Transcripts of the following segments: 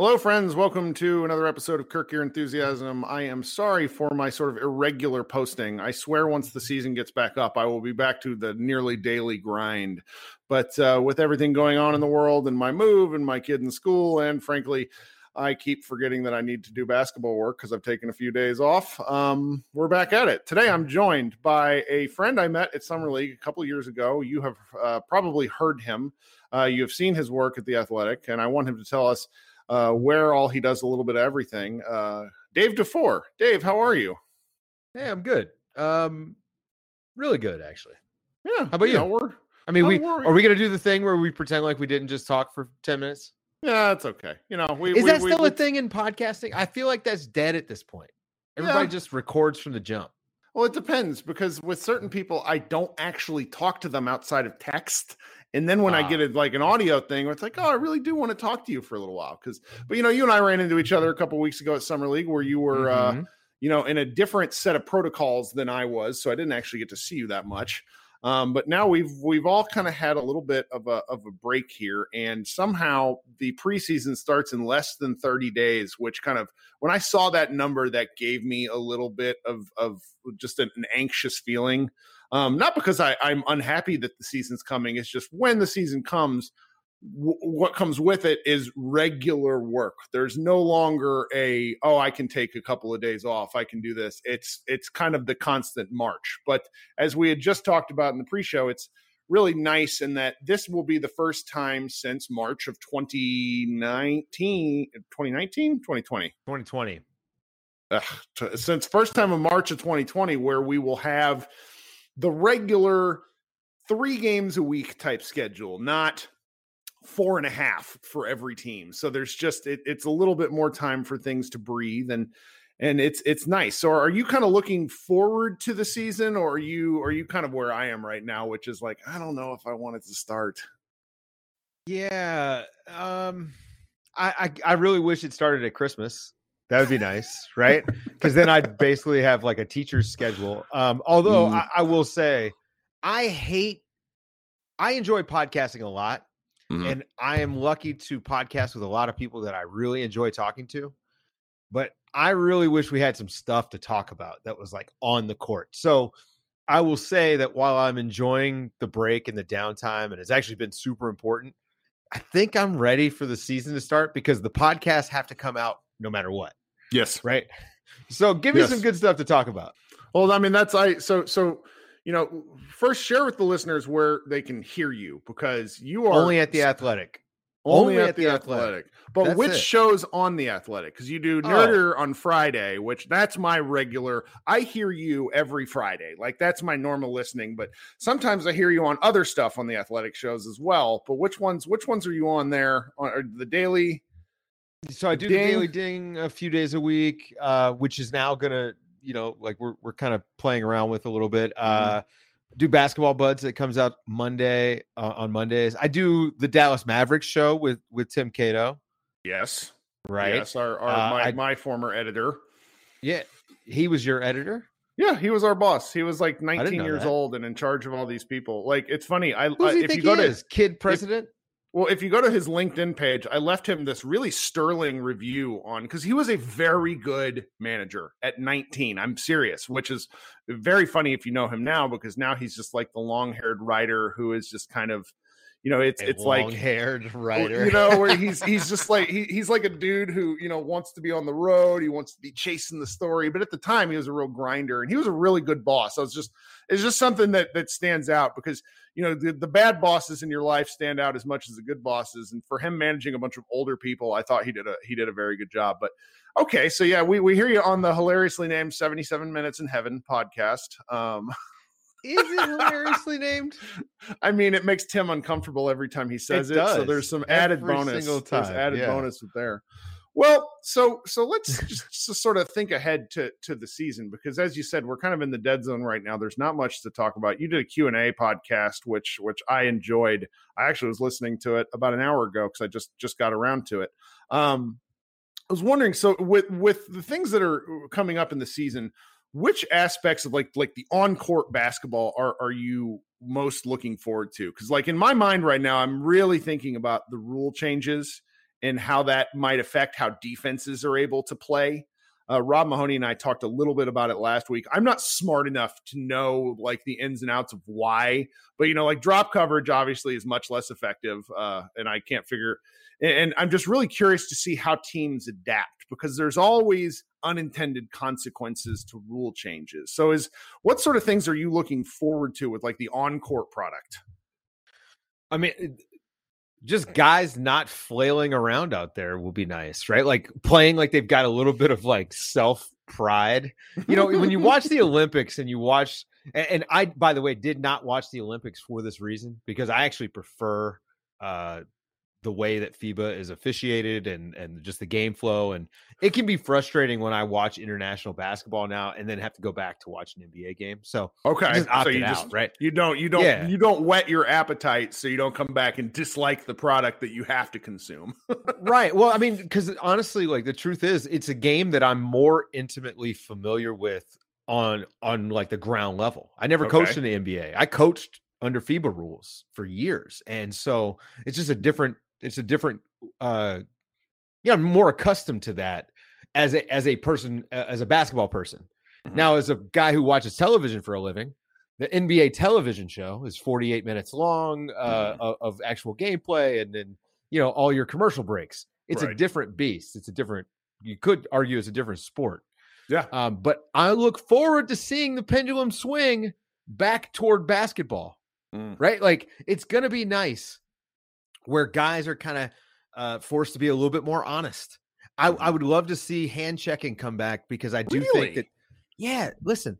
Hello, friends. Welcome to another episode of Kirk Your Enthusiasm. I am sorry for my sort of irregular posting. I swear, once the season gets back up, I will be back to the nearly daily grind. But uh, with everything going on in the world and my move and my kid in school, and frankly, I keep forgetting that I need to do basketball work because I've taken a few days off. Um, we're back at it. Today, I'm joined by a friend I met at Summer League a couple years ago. You have uh, probably heard him, uh, you have seen his work at the Athletic, and I want him to tell us uh, where all he does a little bit of everything. Uh, Dave DuFour. Dave, how are you? Hey, I'm good. Um, really good, actually. Yeah. How about you? Know, we're, I mean, we worried. are we gonna do the thing where we pretend like we didn't just talk for ten minutes? yeah, that's okay. You know, we Is we, that we- still we- a thing in podcasting? I feel like that's dead at this point. Everybody Yeah. just records from the jump. Well, it depends because with certain people, I don't actually talk to them outside of text. And then when I Ah. get it like an audio thing, it's like, oh, I really do want to talk to you for a little while. Because, but you know, you and I ran into each other a couple weeks ago at Summer League where you were, uh, Mhm. you know, in a different set of protocols than I was, so I didn't actually get to see you that much. Um, but now we've we've all kind of had a little bit of a of a break here, and somehow the preseason starts in less than thirty days, which kind of when I saw that number, that gave me a little bit of of just an, an anxious feeling. Um, not because I, I'm unhappy that the season's coming. It's just when the season comes, w- what comes with it is regular work. There's no longer a oh I can take a couple of days off. I can do this. It's it's kind of the constant march. But as we had just talked about in the pre-show, it's really nice in that this will be the first time since March of 2019 2019 2020 2020. Ugh, t- since first time of March of 2020 where we will have the regular three games a week type schedule, not four and a half for every team. So there's just it, it's a little bit more time for things to breathe and and it's it's nice. So are you kind of looking forward to the season or are you are you kind of where I am right now, which is like I don't know if I want it to start. Yeah. Um, I, I I really wish it started at Christmas. That would be nice, right? Because then I'd basically have like a teacher's schedule. Um, although Mm. I, I will say, I hate. I enjoy podcasting a lot, Mhm. and I am lucky to podcast with a lot of people that I really enjoy talking to. But I really wish we had some stuff to talk about that was like on the court. So I will say that while I'm enjoying the break and the downtime, and it's actually been super important, I think I'm ready for the season to start because the podcasts have to come out no matter what, Yes. right? So give me Yes. some good stuff to talk about. Well, I mean, that's I so so you know, first share with the listeners where they can hear you because you are Only at the athletic. only, only at, at the athletic. Athletic. But That's which it. shows on the athletic? Because you do Oh. Nerder on Friday, which that's my regular. I hear you every Friday, like that's my normal listening. But sometimes I hear you on other stuff on the athletic shows as well. But which ones? Which ones are you on there? On are the daily? So I do ding. the daily ding a few days a week, uh, which is now gonna, you know, like we're we're kind of playing around with a little bit. Mm-hmm. Uh, do basketball buds that comes out Monday uh, on Mondays. I do the Dallas Mavericks show with with Tim Cato. Yes, right. Yes, our, our uh, my, I, my former editor. Yeah, he was your editor. Yeah, he was our boss. He was like 19 years that. old and in charge of all these people. Like it's funny. I, I if you go to is? kid president. If, well, if you go to his LinkedIn page, I left him this really sterling review on because he was a very good manager at 19. I'm serious, which is very funny if you know him now because now he's just like the long haired writer who is just kind of you know it's a it's like haired writer. you know where he's he's just like he, he's like a dude who you know wants to be on the road. He wants to be chasing the story. But at the time he was a real grinder and he was a really good boss. So it's just it's just something that that stands out because you know the, the bad bosses in your life stand out as much as the good bosses. And for him managing a bunch of older people i thought he did a he did a very good job. But okay so yeah we we hear you on the hilariously named 77 minutes in heaven podcast. Um Is it hilariously named? I mean, it makes Tim uncomfortable every time he says it. it so there's some added every bonus. There's added yeah. bonus there. Well, so so let's just, just sort of think ahead to to the season because as you said, we're kind of in the dead zone right now. There's not much to talk about. You did a Q&A podcast which which I enjoyed. I actually was listening to it about an hour ago cuz I just just got around to it. Um I was wondering so with with the things that are coming up in the season, which aspects of like like the on court basketball are are you most looking forward to? Because like in my mind right now, I'm really thinking about the rule changes and how that might affect how defenses are able to play. Uh, Rob Mahoney and I talked a little bit about it last week. I'm not smart enough to know like the ins and outs of why, but you know, like drop coverage obviously is much less effective, uh, and I can't figure. And I'm just really curious to see how teams adapt because there's always unintended consequences to rule changes. So, is what sort of things are you looking forward to with like the on court product? I mean, just guys not flailing around out there will be nice, right? Like playing like they've got a little bit of like self pride. You know, when you watch the Olympics and you watch, and, and, I, by the way, did not watch the Olympics for this reason because I actually prefer uh, the way that FIBA is officiated and and just the game flow and it can be frustrating when I watch international basketball now and then have to go back to watch an NBA game. So okay, so you just out, right you don't you don't yeah. you don't whet your appetite so you don't come back and dislike the product that you have to consume. right. Well, I mean, because honestly, like the truth is, it's a game that I'm more intimately familiar with on on like the ground level. I never okay. coached in the NBA. I coached under FIBA rules for years. And so it's just a different it's a different uh yeah i'm more accustomed to that as a as a person as a basketball person mm-hmm. now as a guy who watches television for a living the nba television show is 48 minutes long uh mm-hmm. of, of, actual gameplay and then you know all your commercial breaks it's right. a different beast it's a different you could argue it's a different sport yeah um but i look forward to seeing the pendulum swing back toward basketball mm. right like it's gonna be nice where guys are kind of uh, forced to be a little bit more honest. I, I mm-hmm. would love to see hand checking come back because I do really? think that, yeah, listen,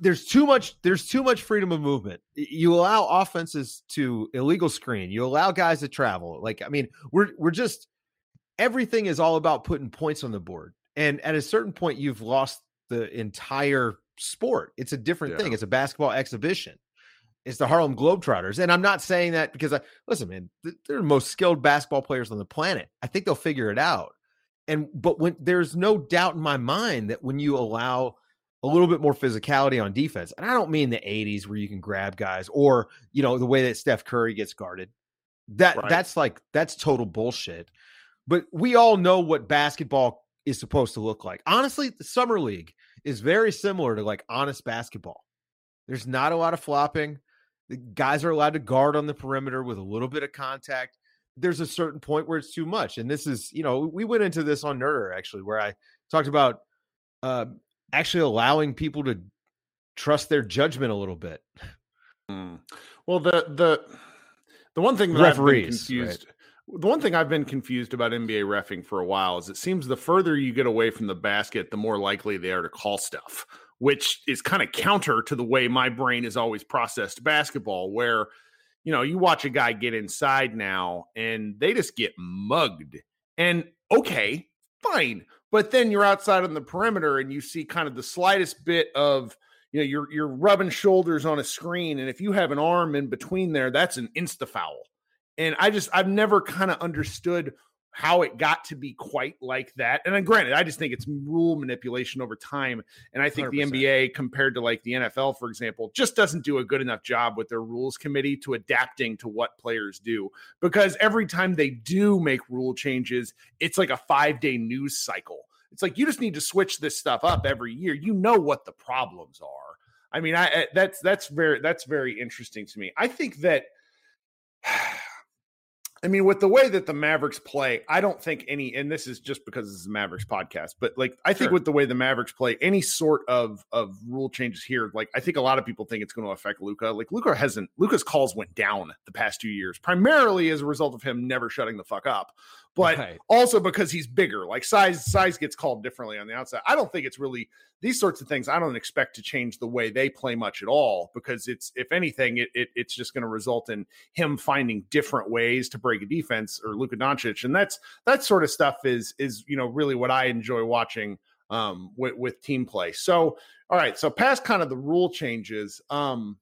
there's too much there's too much freedom of movement you allow offenses to illegal screen you allow guys to travel like i mean we're we're just everything is all about putting points on the board and at a certain point you've lost the entire sport it's a different yeah. thing it's a basketball exhibition it's the Harlem Globetrotters. And I'm not saying that because I listen, man, they're the most skilled basketball players on the planet. I think they'll figure it out. And but when there's no doubt in my mind that when you allow a little bit more physicality on defense, and I don't mean the 80s where you can grab guys or you know the way that Steph Curry gets guarded. That right. that's like that's total bullshit. But we all know what basketball is supposed to look like. Honestly, the summer league is very similar to like honest basketball. There's not a lot of flopping. The guys are allowed to guard on the perimeter with a little bit of contact. There's a certain point where it's too much. And this is, you know, we went into this on Nerder actually, where I talked about uh, actually allowing people to trust their judgment a little bit. Mm. Well, the the the one thing that Referees, I've been confused. Right. The one thing I've been confused about NBA refing for a while is it seems the further you get away from the basket, the more likely they are to call stuff which is kind of counter to the way my brain has always processed basketball, where, you know, you watch a guy get inside now and they just get mugged. And okay, fine. But then you're outside on the perimeter and you see kind of the slightest bit of you know you're you're rubbing shoulders on a screen, and if you have an arm in between there, that's an insta foul. And I just I've never kind of understood how it got to be quite like that. And then granted, I just think it's rule manipulation over time. And I think 100%. the NBA, compared to like the NFL, for example, just doesn't do a good enough job with their rules committee to adapting to what players do. Because every time they do make rule changes, it's like a five day news cycle. It's like you just need to switch this stuff up every year. You know what the problems are. I mean, I eh, that's that's very that's very interesting to me. I think that I mean, with the way that the Mavericks play, I don't think any, and this is just because this is a Mavericks podcast, but like I think sure. with the way the Mavericks play, any sort of of rule changes here, like I think a lot of people think it's going to affect Luka. Like Luka hasn't, Luka's calls went down the past two years, primarily as a result of him never shutting the fuck up but right. also because he's bigger. Like size size gets called differently on the outside. I don't think it's really these sorts of things. I don't expect to change the way they play much at all because it's if anything, it, it it's just going to result in him finding different ways to break a defense or Luka Doncic, and that's that sort of stuff is is you know really what I enjoy watching um with, with team play. So all right, so past kind of the rule changes. Um,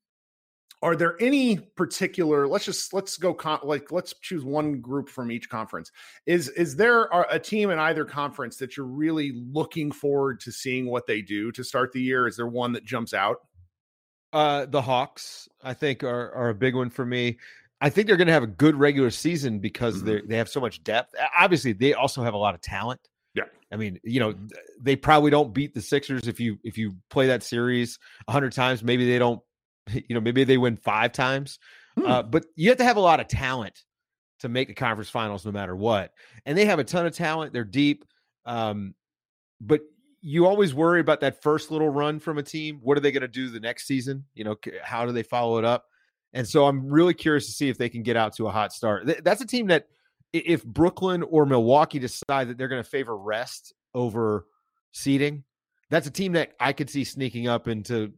are there any particular let's just let's go con- like let's choose one group from each conference. Is is there a team in either conference that you're really looking forward to seeing what they do to start the year? Is there one that jumps out? Uh the hawks i think are are a big one for me. I think they're going to have a good regular season because mm-hmm. they they have so much depth. Obviously they also have a lot of talent. Yeah. I mean, you know, they probably don't beat the Sixers if you if you play that series 100 times, maybe they don't You know, maybe they win five times, hmm. uh, but you have to have a lot of talent to make the conference finals no matter what. And they have a ton of talent. They're deep. Um, but you always worry about that first little run from a team. What are they going to do the next season? You know, how do they follow it up? And so I'm really curious to see if they can get out to a hot start. That's a team that, if Brooklyn or Milwaukee decide that they're going to favor rest over seeding, that's a team that I could see sneaking up into,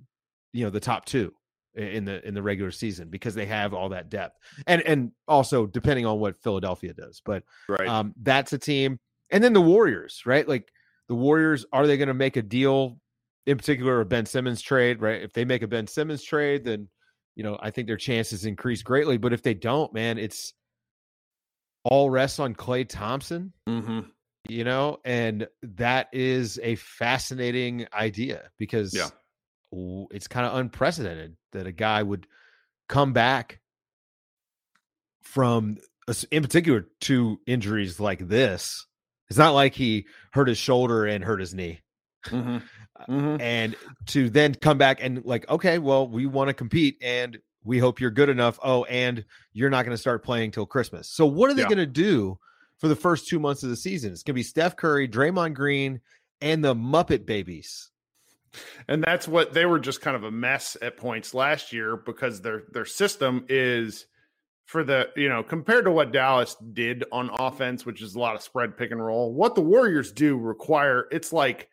you know, the top two in the in the regular season because they have all that depth. And and also depending on what Philadelphia does but right. um that's a team. And then the Warriors right? Like the Warriors are they going to make a deal in particular a Ben Simmons trade right? If they make a Ben Simmons trade then you know I think their chances increase greatly but if they don't man it's all rests on Klay Thompson mm-hmm. you know? And that is a fascinating idea because yeah it's kind of unprecedented that a guy would come back from in particular two injuries like this it's not like he hurt his shoulder and hurt his knee mm-hmm. Mm-hmm. and to then come back and like okay well we want to compete and we hope you're good enough oh and you're not going to start playing till christmas so what are they yeah. going to do for the first two months of the season it's going to be steph curry draymond green and the muppet babies and that's what they were just kind of a mess at points last year because their their system is for the you know compared to what Dallas did on offense, which is a lot of spread pick and roll. What the Warriors do require it's like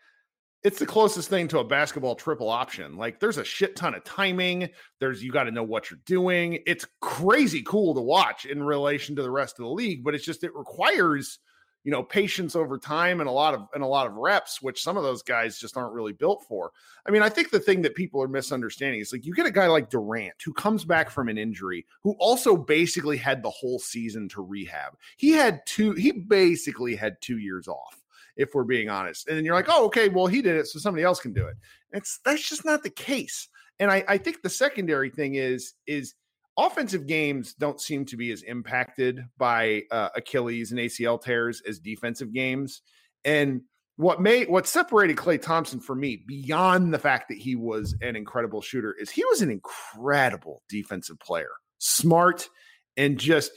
it's the closest thing to a basketball triple option. Like there's a shit ton of timing. There's you got to know what you're doing. It's crazy cool to watch in relation to the rest of the league, but it's just it requires you know patience over time and a lot of and a lot of reps which some of those guys just aren't really built for. I mean i think the thing that people are misunderstanding is like you get a guy like durant who comes back from an injury who also basically had the whole season to rehab. He had two he basically had two years off if we're being honest. And then you're like oh okay well he did it so somebody else can do it. It's that's just not the case. And i i think the secondary thing is is offensive games don't seem to be as impacted by uh, Achilles and ACL tears as defensive games. And what made what separated Klay Thompson for me beyond the fact that he was an incredible shooter is he was an incredible defensive player, smart and just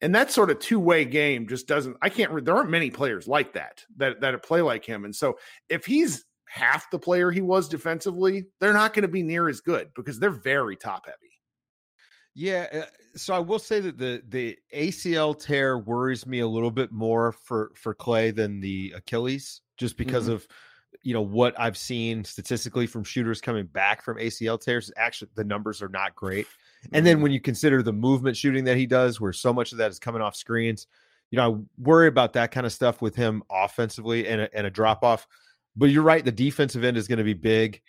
and that sort of two-way game just doesn't I can't there aren't many players like that that that play like him and so if he's half the player he was defensively they're not going to be near as good because they're very top heavy yeah, uh, so I will say that the the ACL tear worries me a little bit more for for Klay than the Achilles, just because mm-hmm. of you know what I've seen statistically from shooters coming back from ACL tears. Actually, the numbers are not great. Mm-hmm. And then mm-hmm. when you consider the movement shooting that he does, where so much of that is coming off screens, you know, I worry about that kind of stuff with him offensively and a, and a drop off. But you're right, the defensive end is going to be big.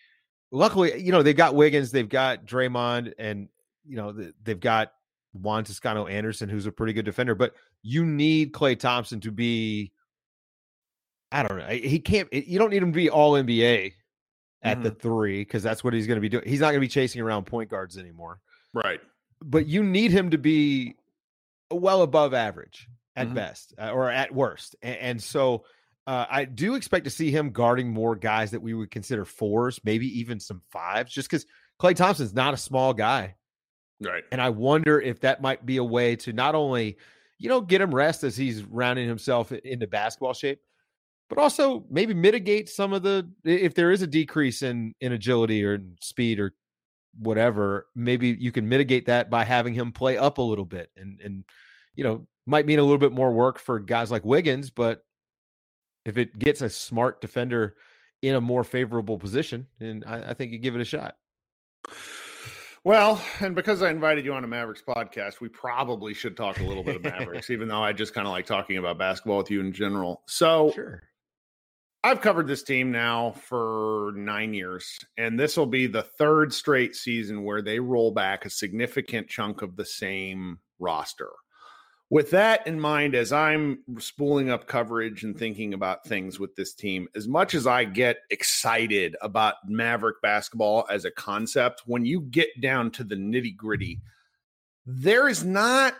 Luckily, you know, they've got Wiggins, they've got Draymond, and you know, they've got Juan Toscano Anderson, who's a pretty good defender. But you need Klay Thompson to be, I don't know, he can't. You don't need him to be all NBA at mm-hmm. the three because that's what he's going to be doing. He's not going to be chasing around point guards anymore. Right. But you need him to be well above average at mm-hmm. best uh, or at worst. And, and so uh, I do expect to see him guarding more guys that we would consider fours, maybe even some fives, just because Klay Thompson's not a small guy. Right. And I wonder if that might be a way to not only, you know, get him rest as he's rounding himself into basketball shape, but also maybe mitigate some of the if there is a decrease in in agility or speed or whatever, maybe you can mitigate that by having him play up a little bit and and you know, might mean a little bit more work for guys like Wiggins, but if it gets a smart defender in a more favorable position, then I, I think you give it a shot. Well, and because I invited you on a Mavericks podcast, we probably should talk a little bit of Mavericks, even though I just kind of like talking about basketball with you in general. So, sure. I've covered this team now for nine years, and this will be the third straight season where they roll back a significant chunk of the same roster with that in mind, as I'm spooling up coverage and thinking about things with this team, as much as I get excited about Maverick basketball as a concept, when you get down to the nitty gritty, there is not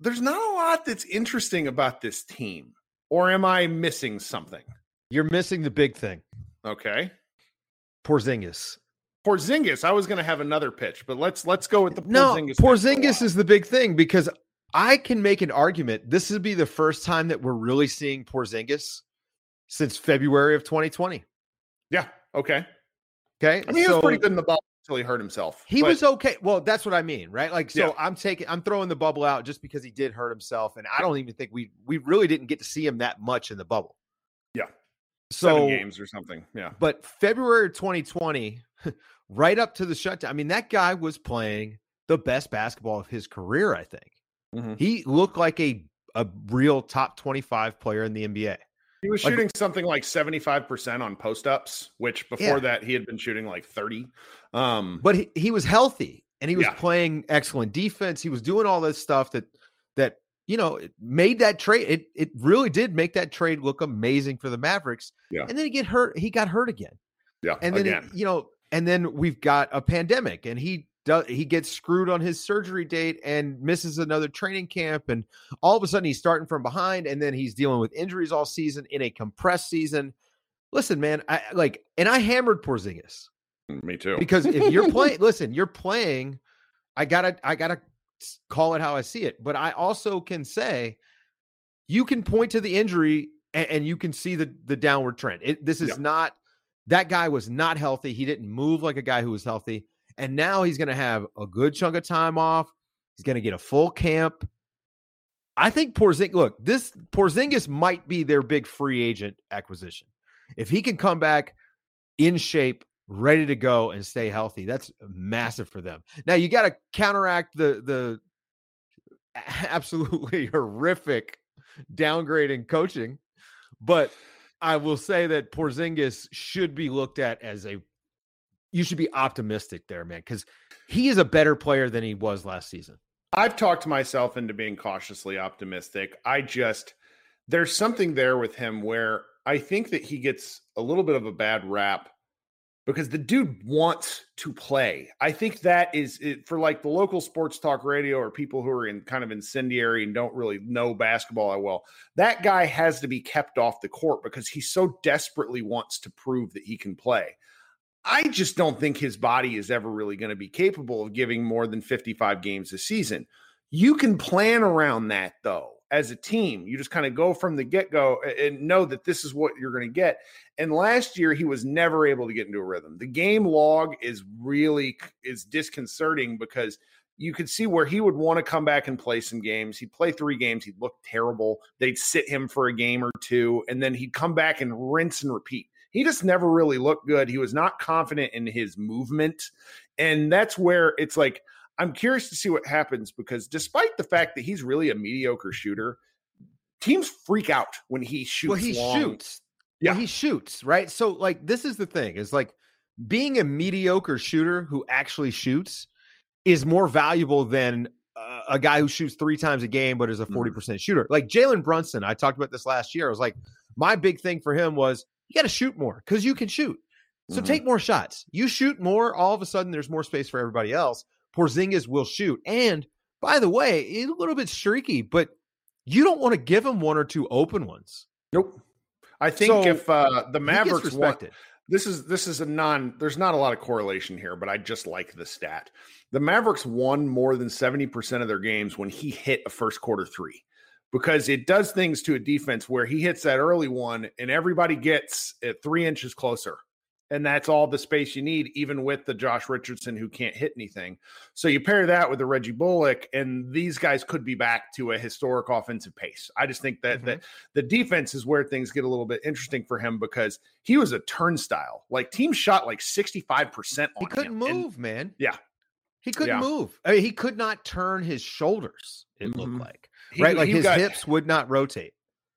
there's not a lot that's interesting about this team. Or am I missing something? You're missing the big thing. Okay. Porzingis. Porzingis. I was going to have another pitch, but let's let's go with the Porzingis. No, Porzingis is the big thing because I can make an argument. This would be the first time that we're really seeing Porzingis since February of 2020. Yeah. Okay. Okay. I mean, he was pretty good in the bubble until he hurt himself. He but... was okay. Well, that's what I mean, right? Like, so yeah. I'm taking, I'm throwing the bubble out just because he did hurt himself, and I don't even think we we really didn't get to see him that much in the bubble. Yeah. So Seven games or something. Yeah. But February 2020, right up to the shutdown. I mean, that guy was playing the best basketball of his career. I think. Mm-hmm. He looked like a a real top 25 player in the NBA. He was shooting something like 75% on post ups, which before yeah. that he had been shooting like 30. Um, but he, he was healthy and he was yeah. playing excellent defense. He was doing all this stuff that, that, you know, made that trade. It, it really did make that trade look amazing for the Mavericks. Yeah. And then he get hurt. He got hurt again. Yeah. And then, it, you know, and then we've got a pandemic and he does he gets screwed on his surgery date and misses another training camp and all of a sudden he's starting from behind and then he's dealing with injuries all season in a compressed season. Listen man i like and i hammered porzingis. Mm, me too. Because if you're playing listen you're playing i gotta i gotta call it how i see it but i also can say you can point to the injury and, and you can see the the downward trend. It, this is not that guy was not healthy. He didn't move like a guy who was healthy and now he's going to have a good chunk of time off. He's going to get a full camp. I think Porzingis, look, this Porzingis might be their big free agent acquisition. If he can come back in shape, ready to go and stay healthy, that's massive for them. Now you got to counteract the the absolutely horrific downgrade in coaching, but I will say that Porzingis should be looked at as a you should be optimistic there, man, because he is a better player than he was last season. I've talked myself into being cautiously optimistic. I just there's something there with him where I think that he gets a little bit of a bad rap because the dude wants to play. I think that is it, for like the local sports talk radio or people who are in kind of incendiary and don't really know basketball that well. That guy has to be kept off the court because he so desperately wants to prove that he can play. I just don't think his body is ever really going to be capable of giving more than 55 games a season. You can plan around that though as a team. You just kind of go from the get go and know that this is what you're going to get. And last year he was never able to get into a rhythm. The game log is really is disconcerting because you could see where he would want to come back and play some games. He'd play three games. He'd look terrible. They'd sit him for a game or two, and then he'd come back and rinse and repeat he just never really looked good. He was not confident in his movement. And that's where it's like, I'm curious to see what happens because despite the fact that he's really a mediocre shooter, teams freak out when he shoots. Well, he long. shoots. Yeah. Well, he shoots, right? So, like, this is the thing: is like being a mediocre shooter who actually shoots is more valuable than uh, a guy who shoots three times a game but is a Mm-hmm. 40 percent shooter. Like Jalen Brunson, I talked about this last year. I was like, my big thing for him was you got to shoot more because you can shoot. So Mhm. take more shots. You shoot more, all of a sudden there's more space for everybody else. Porzingis will shoot. And by the way, he's a little bit streaky, but you don't want to give him one or two open ones. Nope. I think So, if uh, the Mavericks want, this is this is a non there's not a lot of correlation here but i just like the stat the mavericks won more than 70% of their games when he hit a first quarter three because it does things to a defense where he hits that early one and everybody gets it three inches closer and that's all the space you need even with the josh richardson who can't hit anything so you pair that with the reggie bullock and these guys could be back to a historic offensive pace i just think that Mhm. that the defense is where things get a little bit interesting for him because he was a turnstile. Like teams shot like 65% on He couldn't him. And move, man. Yeah. He couldn't Yeah. move. I mean, he could not turn his shoulders, it Mhm. looked like. He- right? Like his got- hips would not rotate.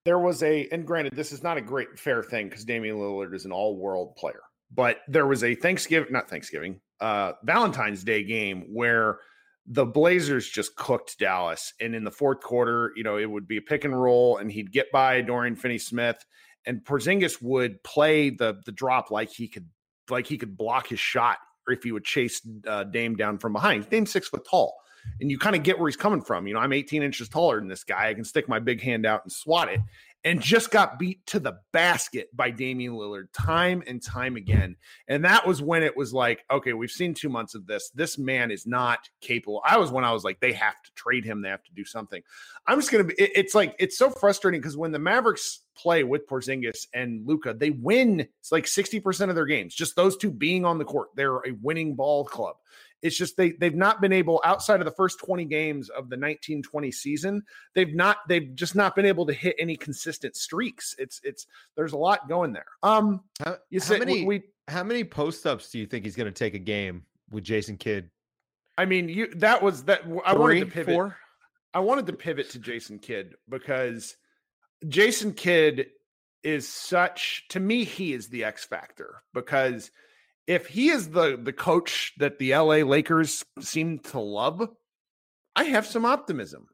There was a, and granted, this is not a great fair thing because Damian Lillard is an all world player, but there was a Thanksgiving, not Thanksgiving, uh, Valentine's Day game where the Blazers just cooked Dallas. And in the fourth quarter, you know, it would be a pick and roll and he'd get by Dorian Finney Smith and Porzingis would play the the drop like he could like he could block his shot if he would chase uh, Dame down from behind. Dame's six foot tall, and you kind of get where he's coming from. You know, I'm 18 inches taller than this guy. I can stick my big hand out and swat it. And just got beat to the basket by Damian Lillard time and time again. And that was when it was like, okay, we've seen two months of this. This man is not capable. I was when I was like, they have to trade him. They have to do something. I'm just gonna be. it- it's like it's so frustrating because when the Mavericks play with Porzingis and Luka, they win. It's like 60 percent of their games. Just those two being on the court, they're a winning ball club. It's just they they've not been able outside of the first 20 games of the 1920 season. They've not they've just not been able to hit any consistent streaks. It's it's there's a lot going there. Um, How, you how many we. how many post ups do you think he's going to take a game with Jason Kidd? I mean, you that was that. I wanted to pivot. four? I wanted to pivot to Jason Kidd because Jason Kidd is such to me he is the X factor because if he is the the coach that the LA Lakers seem to love, I have some optimism.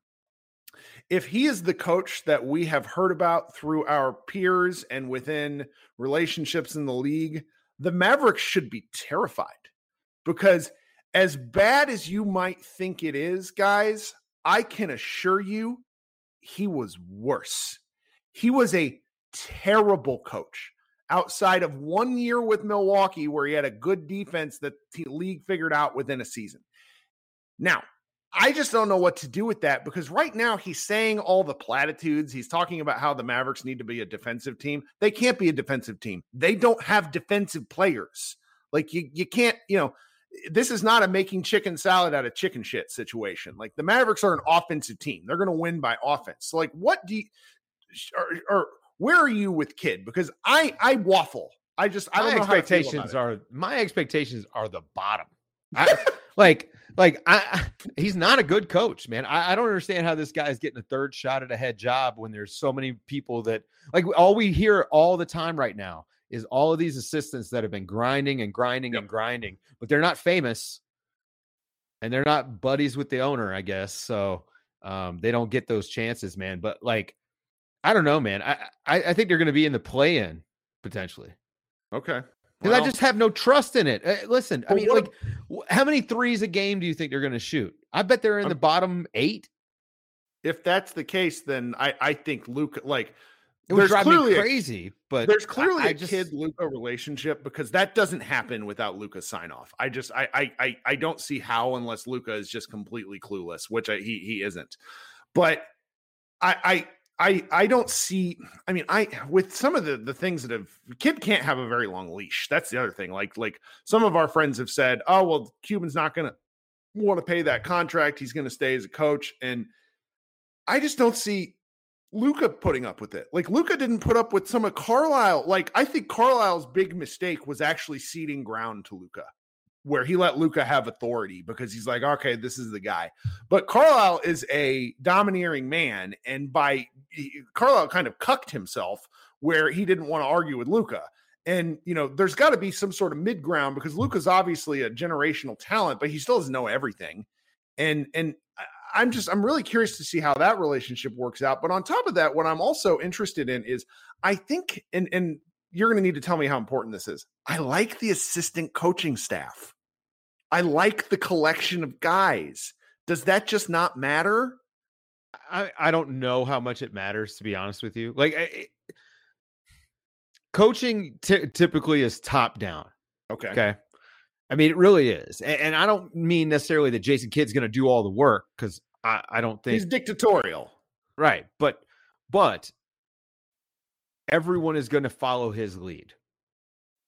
If he is the coach that we have heard about through our peers and within relationships in the league, the Mavericks should be terrified because as bad as you might think it is, guys, I can assure you he was worse. He was a terrible coach outside of one year with Milwaukee where he had a good defense that the league figured out within a season. Now, I just don't know what to do with that because right now he's saying all the platitudes. He's talking about how the Mavericks need to be a defensive team. They can't be a defensive team. They don't have defensive players. Like you you can't, you know, this is not a making chicken salad out of chicken shit situation. Like the Mavericks are an offensive team. They're going to win by offense. So like what do you where are you with Kidd? Because I I waffle. I just I my don't know how to feel about expectations are my expectations are the bottom. I, like like I, I- he's not a good coach, man. I, I don't understand how this guy is getting a third shot at a head job when there's so many people that like all we hear all the time right now is all of these assistants that have been grinding and grinding Yep. and grinding, but they're not famous and they're not buddies with the owner, I guess. So um, they don't get those chances, man. But like, I don't know, man. I I, I think they're going to be in the play in potentially. Okay. Because I just have no trust in it. Uh, listen, I mean, like, wh- how many threes a game do you think they're going to shoot? I bet they're in I'm- the bottom eight. if that's the case, then I I think Luke like It would drive me a- crazy, but there's clearly I a just- Kidd Luka relationship because that doesn't happen without Luka's sign off. I just I I I, I don't see how unless Luka is just completely clueless, which I, he he isn't. But I I I I don't see. I mean, I with some of the the things that have Kidd can't have a very long leash. That's the other thing. Like like some of our friends have said, oh well, Cuban's not going to want to pay that contract. He's going to stay as a coach, and I just don't see Luka putting up with it. Like Luka didn't put up with some of Carlisle. Like I think Carlisle's big mistake was actually ceding ground to Luka. Where he let Luka have authority because he's like, okay, this is the guy. But Carlisle is a domineering man, and by Carlisle kind of cucked himself where he didn't want to argue with Luka. And you know, there's got to be some sort of mid ground because Luka's obviously a generational talent, but he still doesn't know everything. And and I'm just I'm really curious to see how that relationship works out. But on top of that, what I'm also interested in is I think and and you're going to need to tell me how important this is. I like the assistant coaching staff. I like the collection of guys. Does that just not matter? I, I don't know how much it matters to be honest with you. Like I, coaching t- typically is top down. Okay. Okay. I mean, it really is. And, and I don't mean necessarily that Jason Kidd's going to do all the work because I, I don't think he's dictatorial. Right. But, but everyone is going to follow his lead.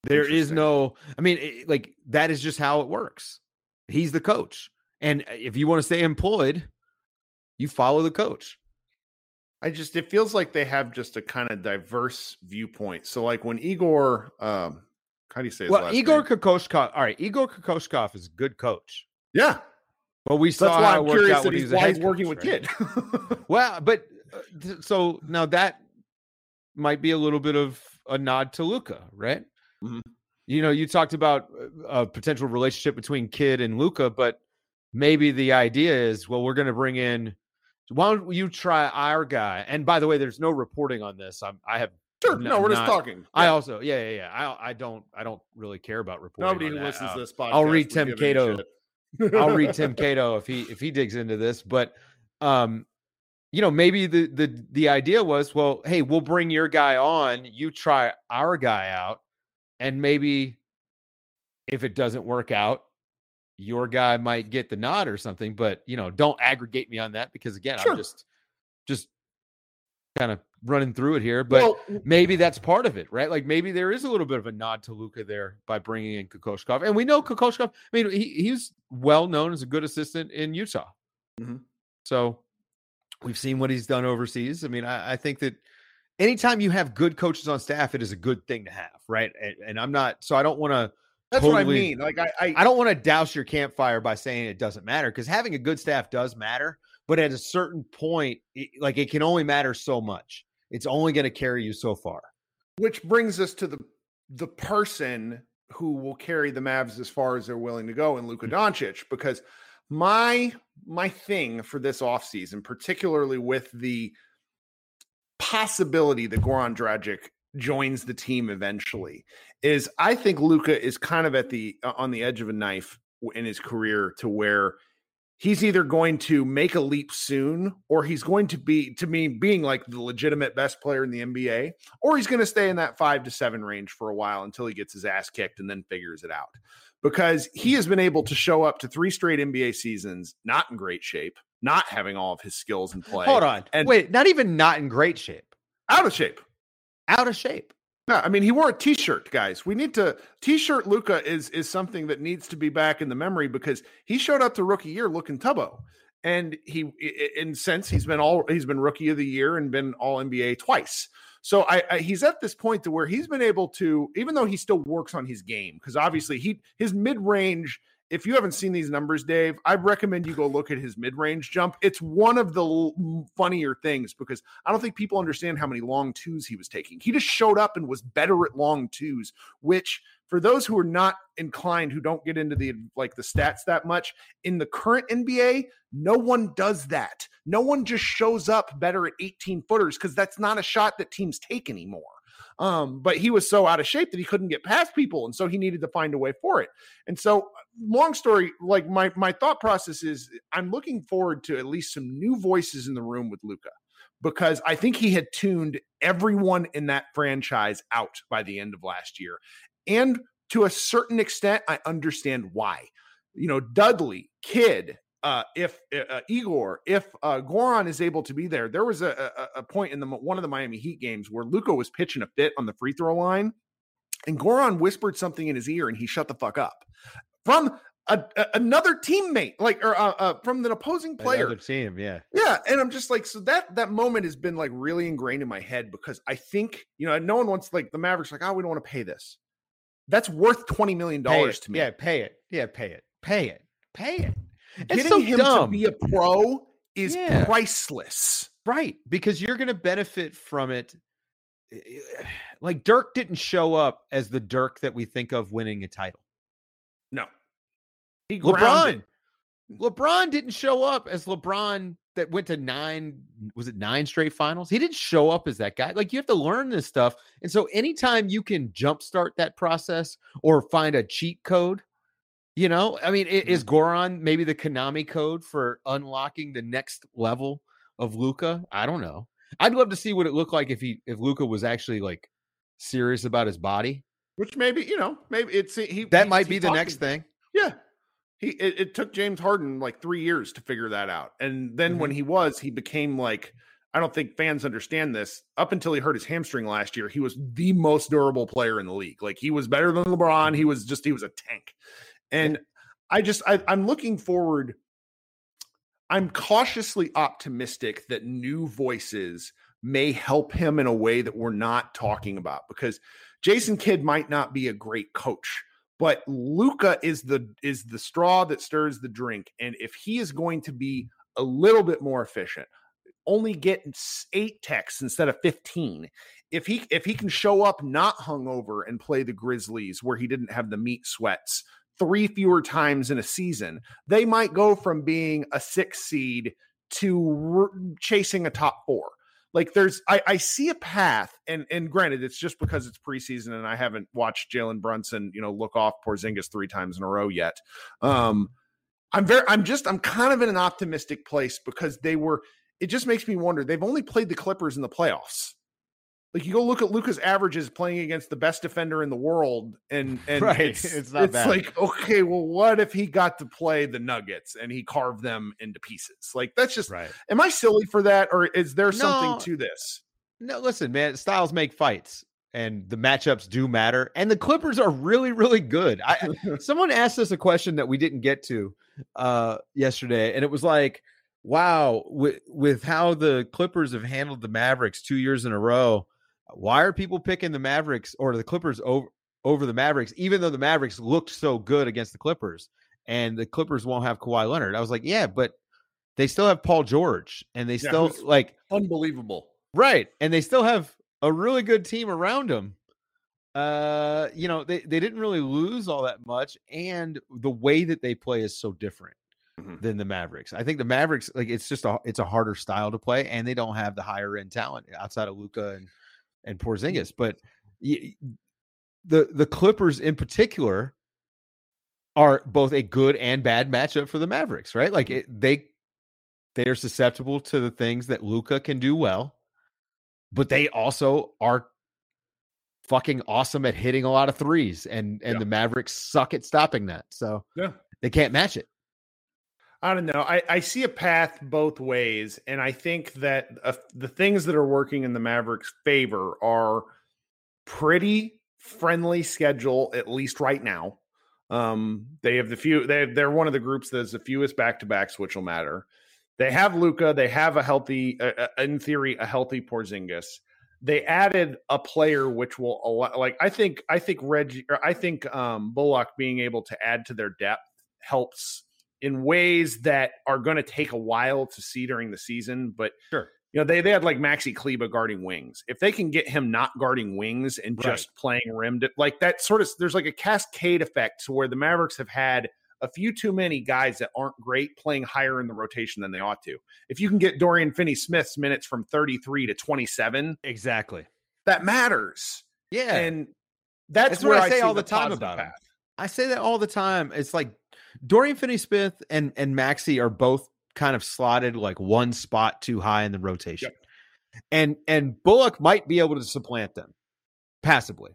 There is no, I mean, it, like that is just how it works. He's the coach. And uh, if you want to stay employed, you follow the coach. I just it feels like they have just a kind of diverse viewpoint. So like when Igor um how do you say well, last Igor name? Kokoshkov. All right, Igor Kokoshkov is a good coach. Yeah. But we saw That's why I'm curious out that he's, a why head he's working coach, with right? Kidd. Well, but uh, so now that might be a little bit of a nod to Luka, right? Mhm. You know, you talked about uh, a potential relationship between Kidd and Luka, but maybe the idea is, well, we're going to bring in. Why don't you try our guy? And by the way, there's no reporting on this. I'm, I have. sure. No, No, we're just not- talking. I also, yeah, yeah, yeah. I, I don't, I don't really care about reporting. Nobody who listens Uh, to this podcast. I'll read Tim Cato. I'll read Tim Cato if he if he digs into this. But um, you know, maybe the the the idea was, well, hey, we'll bring your guy on, you try our guy out, and maybe if it doesn't work out, your guy might get the nod or something. But you know, don't aggregate me on that because again, Sure. I'm just just kind of running through it here. But well, maybe that's part of it, right? Like maybe there is a little bit of a nod to Luka there by bringing in Kokoshkov, and we know Kokoshkov. I mean, he, he's well known as a good assistant in Utah, Mhm. so we've seen what he's done overseas. I mean, I, I think that anytime you have good coaches on staff, it is a good thing to have, right? And, and I'm not, so I don't want to. that's what I mean. Like I, I, I don't want to douse your campfire by saying it doesn't matter because having a good staff does matter, but at a certain point, it, like it can only matter so much. It's only going to carry you so far. which brings us to the the person who will carry the Mavs as far as they're willing to go in Luka mm. Doncic because my my thing for this offseason, particularly with the possibility that Goran Dragic joins the team eventually, is I think Luka is kind of at the uh, on the edge of a knife in his career to where he's either going to make a leap soon or he's going to be to me being like the legitimate best player in the NBA or he's going to stay in that 5 to 7 range for a while until he gets his ass kicked and then figures it out because he has been able to show up to three straight NBA seasons not in great shape not having all of his skills in play Hold on. and- Wait, not even not in great shape. out of shape Out of shape. No, I mean he wore a t-shirt, guys. We need to t-shirt Luka is is something that needs to be back in the memory because he showed up to rookie year looking tubbo. And he in sense he's been all he's been rookie of the year and been all NBA twice. So I, I he's at this point to where he's been able to even though he still works on his game because obviously he his mid-range if you haven't seen these numbers, Dave, I recommend you go look at his mid-range jump. It's one of the l- funnier things because I don't think people understand how many long twos he was taking. He just showed up and was better at long twos, which for those who are not inclined, who don't get into the like the stats that much in the current NBA, no one does that. No one just shows up better at 18 footers because that's not a shot that teams take anymore. Um, but he was so out of shape that he couldn't get past people, and so he needed to find a way for it. And so, long story, like my my thought process is, I'm looking forward to at least some new voices in the room with Luka because I think he had tuned everyone in that franchise out by the end of last year. And to a certain extent, I understand why. You know, Dudley, Kidd, uh, if uh, Igor, if uh, Goran is able to be there, there was a, a, a point in the one of the Miami Heat games where Luka was pitching a fit on the free throw line, and Goran whispered something in his ear, and he shut the fuck up from a, a- another teammate, like or uh, uh, from an opposing player. Another team, yeah. Yeah, and I'm just like, so that that moment has been like really ingrained in my head because I think you know, no one wants like the Mavericks, like, oh, we don't want to pay this. That's worth twenty million dollars to me. Yeah, pay it. Yeah, pay it. Pay it. Pay it. It's Getting so him dumb. to be a pro is Yeah. priceless. Right, because you're going to benefit from it. Eh, Like Dirk didn't show up as the Dirk that we think of winning a title. He LeBron, grounded. LeBron didn't show up as LeBron that went to nine. Was it nine straight finals? He didn't show up as that guy. Like you have to learn this stuff, and so anytime you can jumpstart that process or find a cheat code, you know, I mean, is mm-hmm. Goran maybe the Konami code for unlocking the next level of Luka? I don't know. I'd love to see what it looked like if he if Luka was actually like serious about his body. Which maybe, you know, maybe it's he That he- might be the next to- thing. Yeah. He it, it took James Harden like three years to figure that out. And then when mm-hmm. he was, he became like I don't think fans understand this. Up until he hurt his hamstring last year, he was the most durable player in the league. Like he was better than LeBron. He was just he was a tank. And I just I, I'm looking forward. I'm cautiously optimistic that new voices may help him in a way that we're not talking about because Jason Kidd might not be a great coach, but Luka is the is the straw that stirs the drink. And if he is going to be a little bit more efficient, only get eight texts instead of 15. If he if he can show up not hungover and play the Grizzlies where he didn't have the meat sweats three fewer times in a season, they might go from being a six seed to chasing a top four. Like there's, I, I see a path, and and granted, it's just because it's preseason and I haven't watched Jalen Brunson, you know, look off Porzingis three times in a row yet. Um, I'm very, I'm just, I'm kind of in an optimistic place because they were. It just makes me wonder. They've only played the Clippers in the playoffs. Like you go look at Luka's averages playing against the best defender in the world, and and Right, it's, it's not it's bad. like okay, well, what if he got to play the Nuggets and he carved them into pieces? Like that's just Right. Am I silly for that, or is there something to this? No, listen, man, styles make fights and the matchups do matter. And the Clippers are really, really good. I someone asked us a question that we didn't get to uh yesterday, and it was like, wow, with with how the Clippers have handled the Mavericks two years in a row, why are people picking the Mavericks or the Clippers over over the Mavericks, even though the Mavericks looked so good against the Clippers and the Clippers won't have Kawhi Leonard? I was like, yeah, but they still have Paul George and they Yeah, still like Unbelievable. Right. And they still have a really good team around them. Uh, you know, they, they didn't really lose all that much. And the way that they play is so different Mhm. than the Mavericks. I think the Mavericks, like it's just a it's a harder style to play, and they don't have the higher end talent outside of Luka and and Porzingis. Mm-hmm. But the the Clippers in particular are both a good and bad matchup for the Mavericks, right? Like mm-hmm. it, they they are susceptible to the things that Luka can do well, but they also are fucking awesome at hitting a lot of threes, and and Yeah. the Mavericks suck at stopping that, so Yeah. they can't match it. I don't know. I, I see a path both ways, and I think that uh, the things that are working in the Mavericks' favor are pretty friendly schedule, at least right now. Um, they have the few. They they're one of the groups that has the fewest back to backs, which will matter. They have Luka. They have a healthy, uh, in theory, a healthy Porzingis. They added a player which will allow, like I think I think Reggie I think um, Bullock being able to add to their depth helps in ways that are going to take a while to see during the season. But Sure. you know, they they had like Maxi Kleber guarding wings. If they can get him not guarding wings and Right. just playing rimmed, like that sort of there's like a cascade effect to where the Mavericks have had a few too many guys that aren't great playing higher in the rotation than they ought to. If you can get Dorian Finney Smith's minutes from 33 to 27, Exactly. that matters. Yeah. And that's, That's what where I say all the time about him. I say that all the time. It's like Dorian Finney Smith and and Maxi are both kind of slotted like one spot too high in the rotation. And and Bullock might be able to supplant them passively.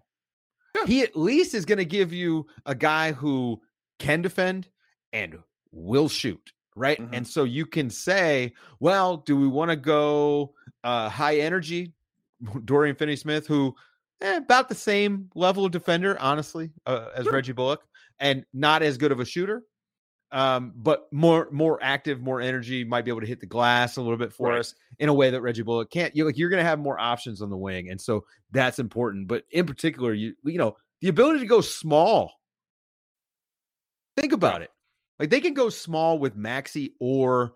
Yeah. He at least is going to give you a guy who can defend and will shoot, right? Mhm. And so you can say, well, do we want to go uh high energy Dorian Finney Smith who eh, about the same level of defender, honestly, uh, as Sure. Reggie Bullock, and not as good of a shooter, um, but more more active, more energy, might be able to hit the glass a little bit for Right. us in a way that Reggie Bullock can't. You like you're going to have more options on the wing, and so that's important. But in particular, you you know the ability to go small. Think about it. Like they can go small with Maxi or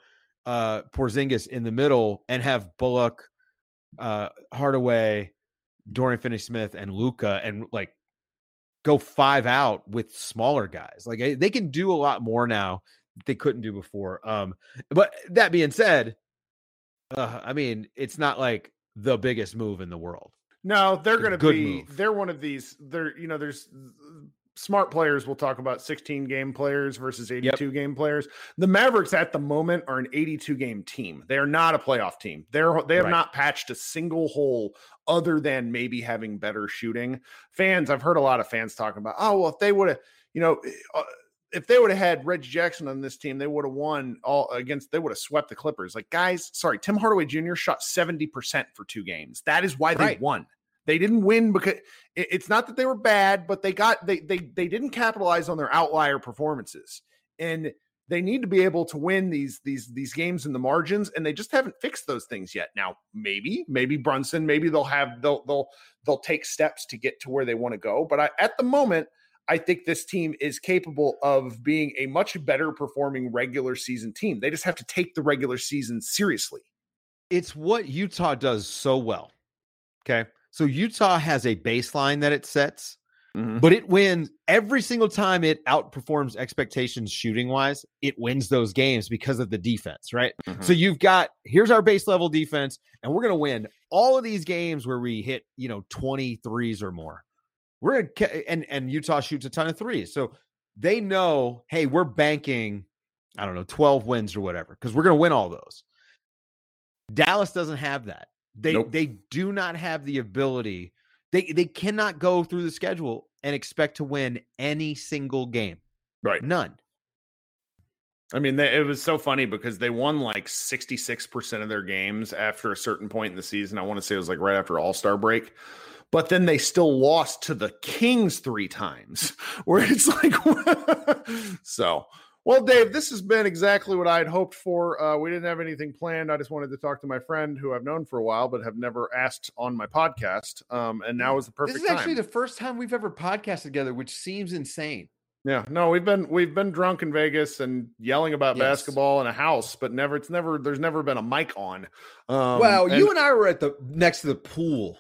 uh Porzingis in the middle and have Bullock, uh Hardaway, Dorian Finney Smith, and Luka, and like go five out with smaller guys. Like eh, they can do a lot more now they couldn't do before. Um, but that being said, uh, I mean, it's not like the biggest move in the world. No, they're going to be. move. They're one of these. They're you know, there's smart players. We'll talk about 16 game players versus 82 game players. The Mavericks at the moment are an 82 game team. They are not a playoff team. They're they have Right. not patched a single hole other than maybe having better shooting. Fans, I've heard a lot of fans talking about. Oh well, if they would have, you know. Uh, if they would have had Reggie Jackson on this team, they would have won all against. They would have swept the Clippers. Like guys, sorry, Tim Hardaway Jr. shot seventy percent for two games. That is why they won. They didn't win because it's not that they were bad, but they got they they they didn't capitalize on their outlier performances, and they need to be able to win these these these games in the margins, and they just haven't fixed those things yet. Now, maybe maybe Brunson, maybe they'll have they'll they'll they'll take steps to get to where they want to go, but I, at the moment. I think this team is capable of being a much better performing regular season team. They just have to take the regular season seriously. It's what Utah does so well. Okay. So Utah has a baseline that it sets, mm-hmm. but it wins every single time it outperforms expectations shooting wise. It wins those games because of the defense, right? So mm-hmm. you've got here's our base level defense, and we're going to win all of these games where we hit, you know, 23s or more. We're to, and, and Utah shoots a ton of threes. So they know, hey, we're banking, I don't know, 12 wins or whatever, because we're going to win all those. Dallas doesn't have that. They Nope. they do not have the ability. They they cannot go through the schedule and expect to win any single game. Right. None. I mean, they, it was so funny because they won like 66% of their games after a certain point in the season. I want to say it was like right after All Star break. But then they still lost to the Kings three times, where it's like, so. Well, Dave, this has been exactly what I had hoped for. Uh, we didn't have anything planned. I just wanted to talk to my friend who I've known for a while, but have never asked on my podcast. Um, and now is the perfect this is time. actually the first time we've ever podcasted together, which seems insane. Yeah, no, we've been we've been drunk in Vegas and yelling about Yes. basketball in a house, but never it's never there's never been a mic on. Um, well, you and- and I were at the next to the pool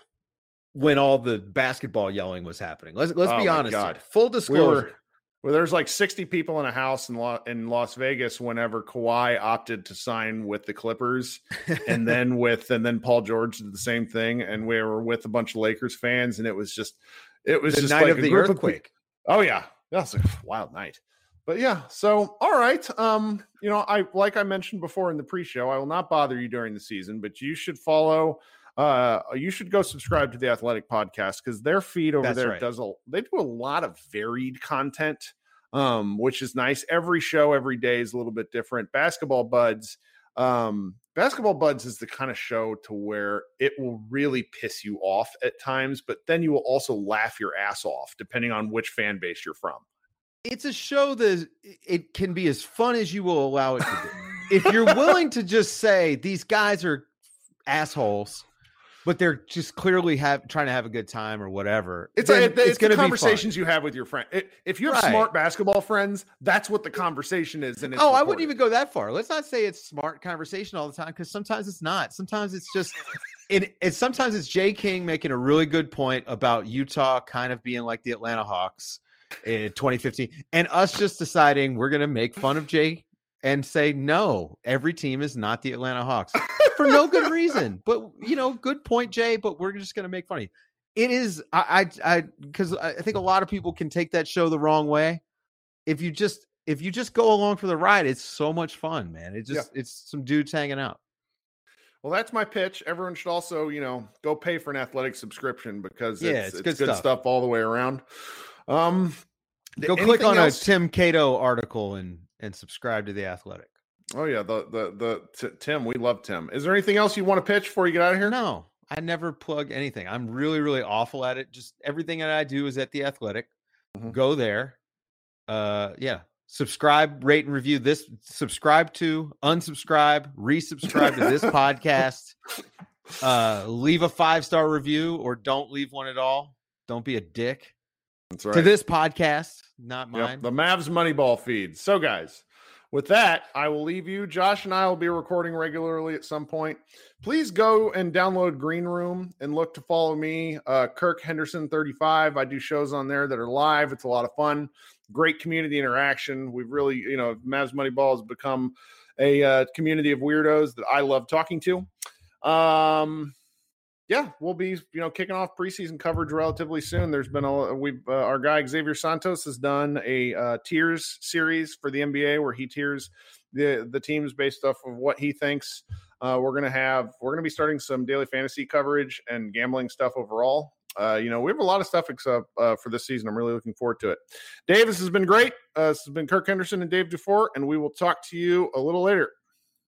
when all the basketball yelling was happening. Let's let's Oh be honest. Full we disclosure. were well, there's like 60 people in a house in La, in Las Vegas whenever Kawhi opted to sign with the Clippers, and then with and then Paul George did the same thing, and we were with a bunch of Lakers fans, and it was just it was the just night like of the earthquake. Oh yeah, that was a wild night. But yeah, so all right. Um, you know, I like I mentioned before in the pre-show, I will not bother you during the season, but you should follow uh you should go subscribe to the athletic podcast because their feed over That's there right. does a they do a lot of varied content um which is nice every show every day is a little bit different basketball buds um basketball buds is the kind of show to where it will really piss you off at times but then you will also laugh your ass off depending on which fan base you're from It's a show that it can be as fun as you will allow it to be. if you're willing to just say these guys are assholes, but they're just clearly have trying to have a good time or whatever. It's, then a, it's, it's the gonna be fun. conversations you have with your friend. It- if you have Right. smart basketball friends, that's what the conversation is. And it's Oh, I wouldn't even go that far. Let's not say it's smart conversation all the time because sometimes it's not. Sometimes it's just it, it's sometimes it's Jay King making a really good point about Utah kind of being like the Atlanta Hawks in 2015, and us just deciding we're gonna make fun of Jay and say no, every team is not the Atlanta Hawks for no good reason. But you know, good point, Jay. But we're just gonna make funny. It is I I because I, I think a lot of people can take that show the wrong way. If you just if you just go along for the ride, it's so much fun, man. It Yeah. just it's some dudes hanging out. Well, that's my pitch. Everyone should also, you know, go pay for an athletic subscription because Yeah, it's, it's it's, good good, stuff. stuff. all the way around. Um, Go click on else? a Tim Cato article and and subscribe to the Athletic. Oh yeah, the the the t- Tim. We love Tim. Is there anything else you want to pitch before you get out of here? No, I never plug anything. I'm really really awful at it. Just everything that I do is at the Athletic. Mhm. Go there. Uh, yeah. Subscribe, rate, and review this. Subscribe to, unsubscribe, resubscribe to this podcast. Uh, leave a five star review or don't leave one at all. Don't be a dick. That's right. to this podcast, not Yep, mine. the Mavs Moneyball feed. So, guys, with that, I will leave you. Josh and I will be recording regularly at some point. Please go and download Green Room and look to follow me, uh, Kirk Henderson 35. I do shows on there that are live. It's a lot of fun. Great community interaction. We've really, you know, Mavs Moneyball has become a uh, community of weirdos that I love talking to. Um, yeah, we'll be you know kicking off preseason coverage relatively soon. There's been a we've uh, our guy Xavier Santos has done a uh, tiers series for the NBA where he tiers the the teams based off of what he thinks. Uh, we're gonna have we're gonna be starting some daily fantasy coverage and gambling stuff overall. Uh, you know, we have a lot of stuff except, uh, for this season. I'm really looking forward to it. Dave, this has been great. Uh, this has been Kirk Henderson and Dave DuFour, and we will talk to you a little later.